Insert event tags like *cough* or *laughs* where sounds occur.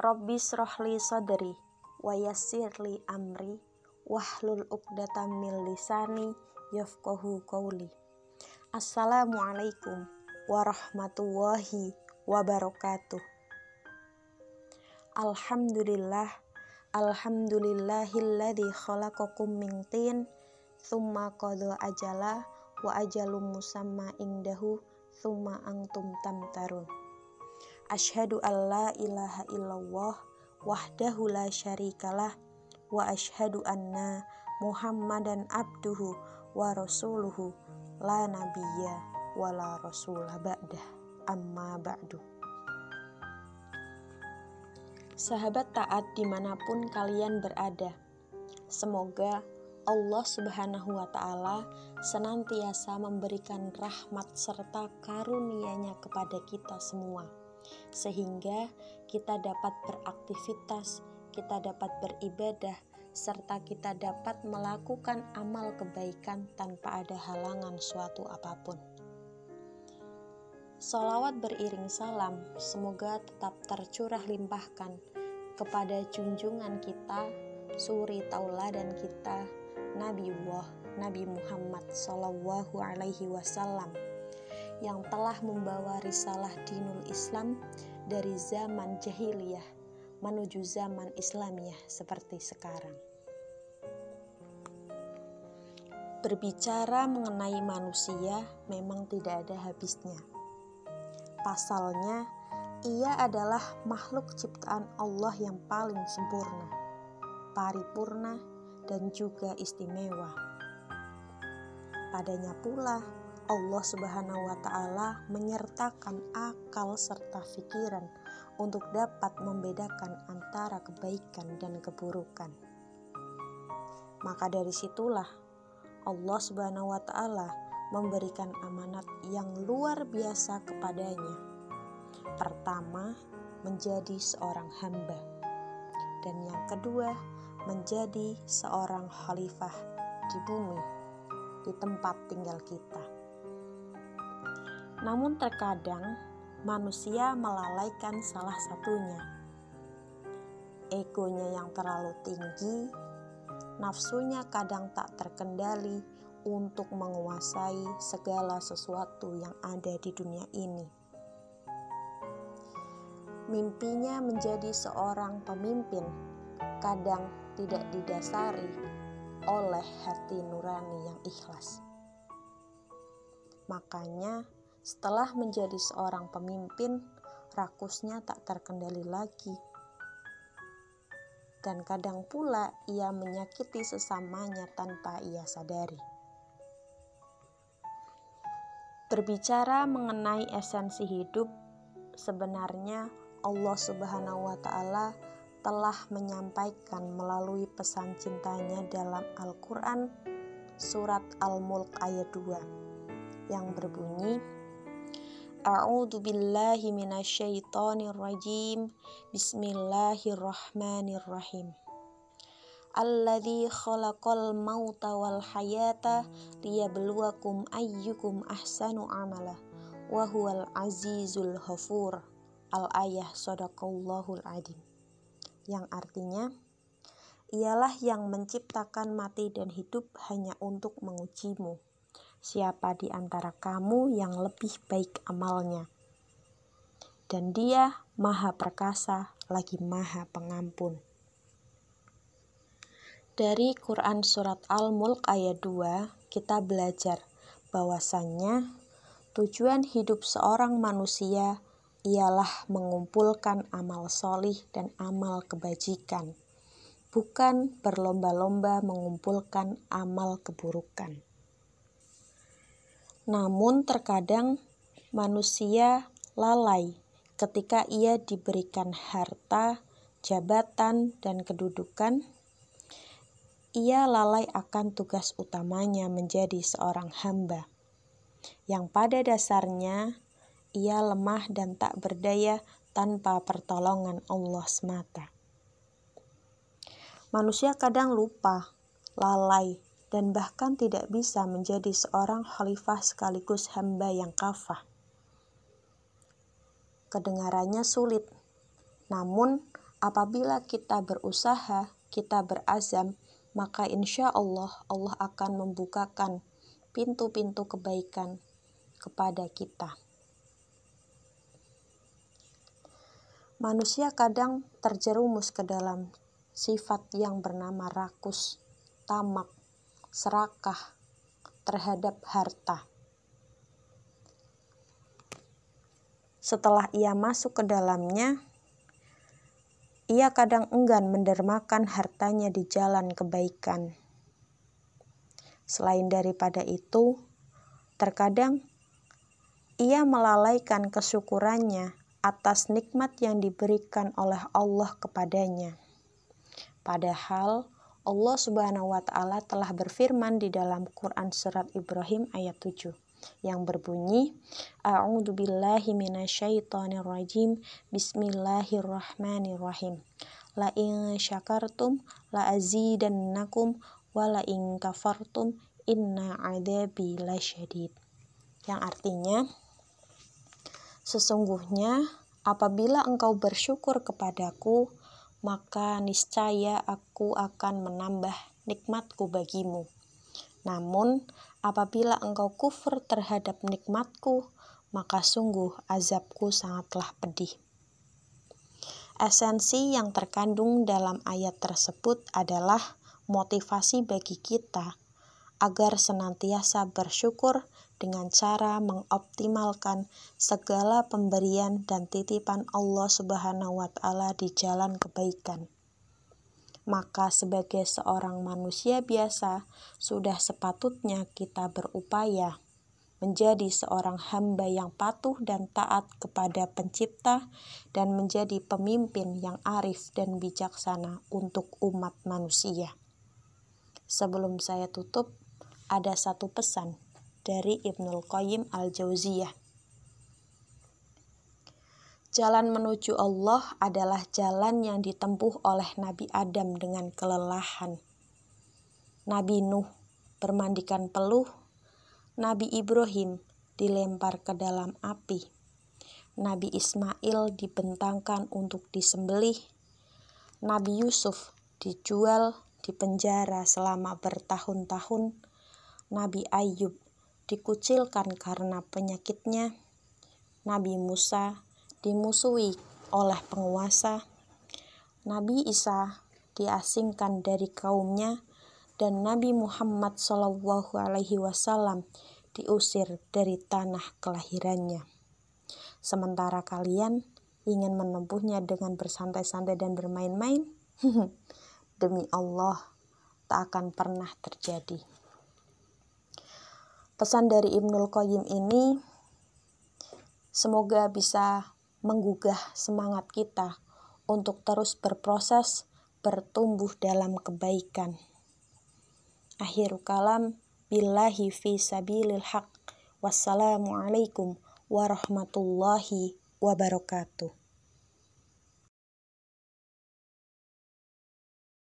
Rabbi srohli sadri wa yassirli amri wahlul uqdatam min lisani yafqahu qawli. Assalamualaikum warahmatullahi wabarakatuh. Alhamdulillah Alhamdulillahilladzi khalaqakum min tin thumma qadha ajala wa ajalum musamma indahu thumma antum tamtarun. Ashhadu an la ilaha illallah wahdahu la syarikalah wa ashhadu anna Muhammadan abduhu wa rasuluhu la nabiyya wa la rasulah ba'dah. Amma ba'du. Sahabat taat di mana pun kalian berada Semoga Allah subhanahu wa ta'ala senantiasa memberikan rahmat serta karunia-Nya kepada kita semua sehingga kita dapat beraktivitas, kita dapat beribadah, serta kita dapat melakukan amal kebaikan tanpa ada halangan suatu apa pun. Salawat beriring salam, semoga tetap tercurah limpahkan kepada junjungan kita, suri tauladan kita, Nabi Allah, Nabi Muhammad Sallallahu Alaihi Wasallam yang telah membawa risalah dinul Islam dari zaman jahiliyah menuju zaman Islamiyah seperti sekarang. Berbicara mengenai manusia memang tidak ada habisnya. Pasalnya, ia adalah makhluk ciptaan Allah yang paling sempurna, paripurna, dan juga istimewa. Padanya pula Allah Subhanahu wa Ta'ala menyertakan akal serta pikiran untuk dapat membedakan antara kebaikan dan keburukan. Maka dari situlah Allah Subhanahu wa Ta'ala memberikan amanat yang luar biasa kepadanya. Pertama, menjadi seorang hamba, dan yang kedua, menjadi seorang khalifah di bumi, di tempat tinggal kita. Namun terkadang manusia melalaikan salah satunya. Egonya yang terlalu tinggi, nafsunya kadang tak terkendali untuk menguasai segala sesuatu yang ada di dunia ini. Mimpinya menjadi seorang pemimpin kadang tidak didasari oleh hati nurani yang ikhlas. Makanya, setelah menjadi seorang pemimpin, rakusnya tak terkendali lagi. Dan kadang pula ia menyakiti sesamanya tanpa ia sadari. Berbicara mengenai esensi hidup, sebenarnya Allah Subhanahu wa Ta'ala telah menyampaikan melalui pesan cintanya dalam Al-Quran, Surat Al-Mulk ayat 2, yang berbunyi: A'udzu billahi minasyaitonir rajim. Bismillahirrahmanirrahim. Alladzi khalaqal mauta wal hayata liyabluwakum ayyukum ahsanu amala wa huwal azizul ghafur. Al-ayah sadaqallahul adim. Yang artinya ialah yang menciptakan mati dan hidup hanya untuk mengujimu siapa di antara kamu yang lebih baik amalnya. Dan dia maha perkasa lagi maha pengampun. Dari Quran Surat Al-Mulk ayat 2, kita belajar bahwasannya tujuan hidup seorang manusia ialah mengumpulkan amal solih dan amal kebajikan, bukan berlomba-lomba mengumpulkan amal keburukan. Namun, terkadang manusia lalai ketika ia diberikan harta, jabatan, dan kedudukan. Ia lalai akan tugas utamanya menjadi seorang hamba, yang pada dasarnya ia lemah dan tak berdaya tanpa pertolongan Allah semata. Manusia kadang lupa, lalai, dan bahkan tidak bisa menjadi seorang khalifah sekaligus hamba yang kafah. Kedengarannya sulit, namun Apabila kita berusaha, kita berazam, maka insya Allah Allah akan membukakan pintu-pintu kebaikan kepada kita. Manusia kadang terjerumus ke dalam sifat yang bernama rakus, tamak, serakah terhadap harta. Setelah ia masuk ke dalamnya, ia kadang enggan mendermakan hartanya di jalan kebaikan. Selain daripada itu, terkadang ia melalaikan kesyukurannya atas nikmat yang diberikan oleh Allah kepadanya. Padahal Allah Subhanahu wa taala telah berfirman di dalam Quran surat Ibrahim ayat 7 yang berbunyi A'udzu billahi minasyaitonir rajim. Bismillahirrahmanirrahim. La in syakartum la azidannakum wa la in kafartum inna adabi lasyadid. Yang artinya Sesungguhnya, apabila engkau bersyukur kepadaku, maka niscaya aku akan menambah nikmatku bagimu. Namun, apabila engkau kufur terhadap nikmatku, maka sungguh azabku sangatlah pedih. Esensi yang terkandung dalam ayat tersebut adalah motivasi bagi kita agar senantiasa bersyukur dengan cara mengoptimalkan segala pemberian dan titipan Allah Subhanahu wa taala di jalan kebaikan. Maka sebagai seorang manusia biasa, sudah sepatutnya kita berupaya menjadi seorang hamba yang patuh dan taat kepada Pencipta, dan menjadi pemimpin yang arif dan bijaksana untuk umat manusia. Sebelum saya tutup, ada satu pesan dari Ibnul Qayyim al-Jauziyah. Jalan menuju Allah adalah jalan yang ditempuh oleh Nabi Adam dengan kelelahan. Nabi Nuh bermandikan peluh, Nabi Ibrahim dilempar ke dalam api, Nabi Ismail dibentangkan untuk disembelih, Nabi Yusuf dijual di penjara selama bertahun-tahun, Nabi Ayub dikucilkan karena penyakitnya, Nabi Musa dimusuhi oleh penguasa, Nabi Isa diasingkan dari kaumnya, dan Nabi Muhammad Shallallahu Alaihi Wasallam diusir dari tanah kelahirannya. Sementara kalian ingin menempuhnya dengan bersantai-santai dan bermain-main, *laughs* demi Allah tak akan pernah terjadi. Pesan dari Ibnul Qayyim ini semoga bisa menggugah semangat kita untuk terus berproses bertumbuh dalam kebaikan. Akhir kalam billahi fi sabilil haq. Wassalamualaikum warahmatullahi wabarakatuh.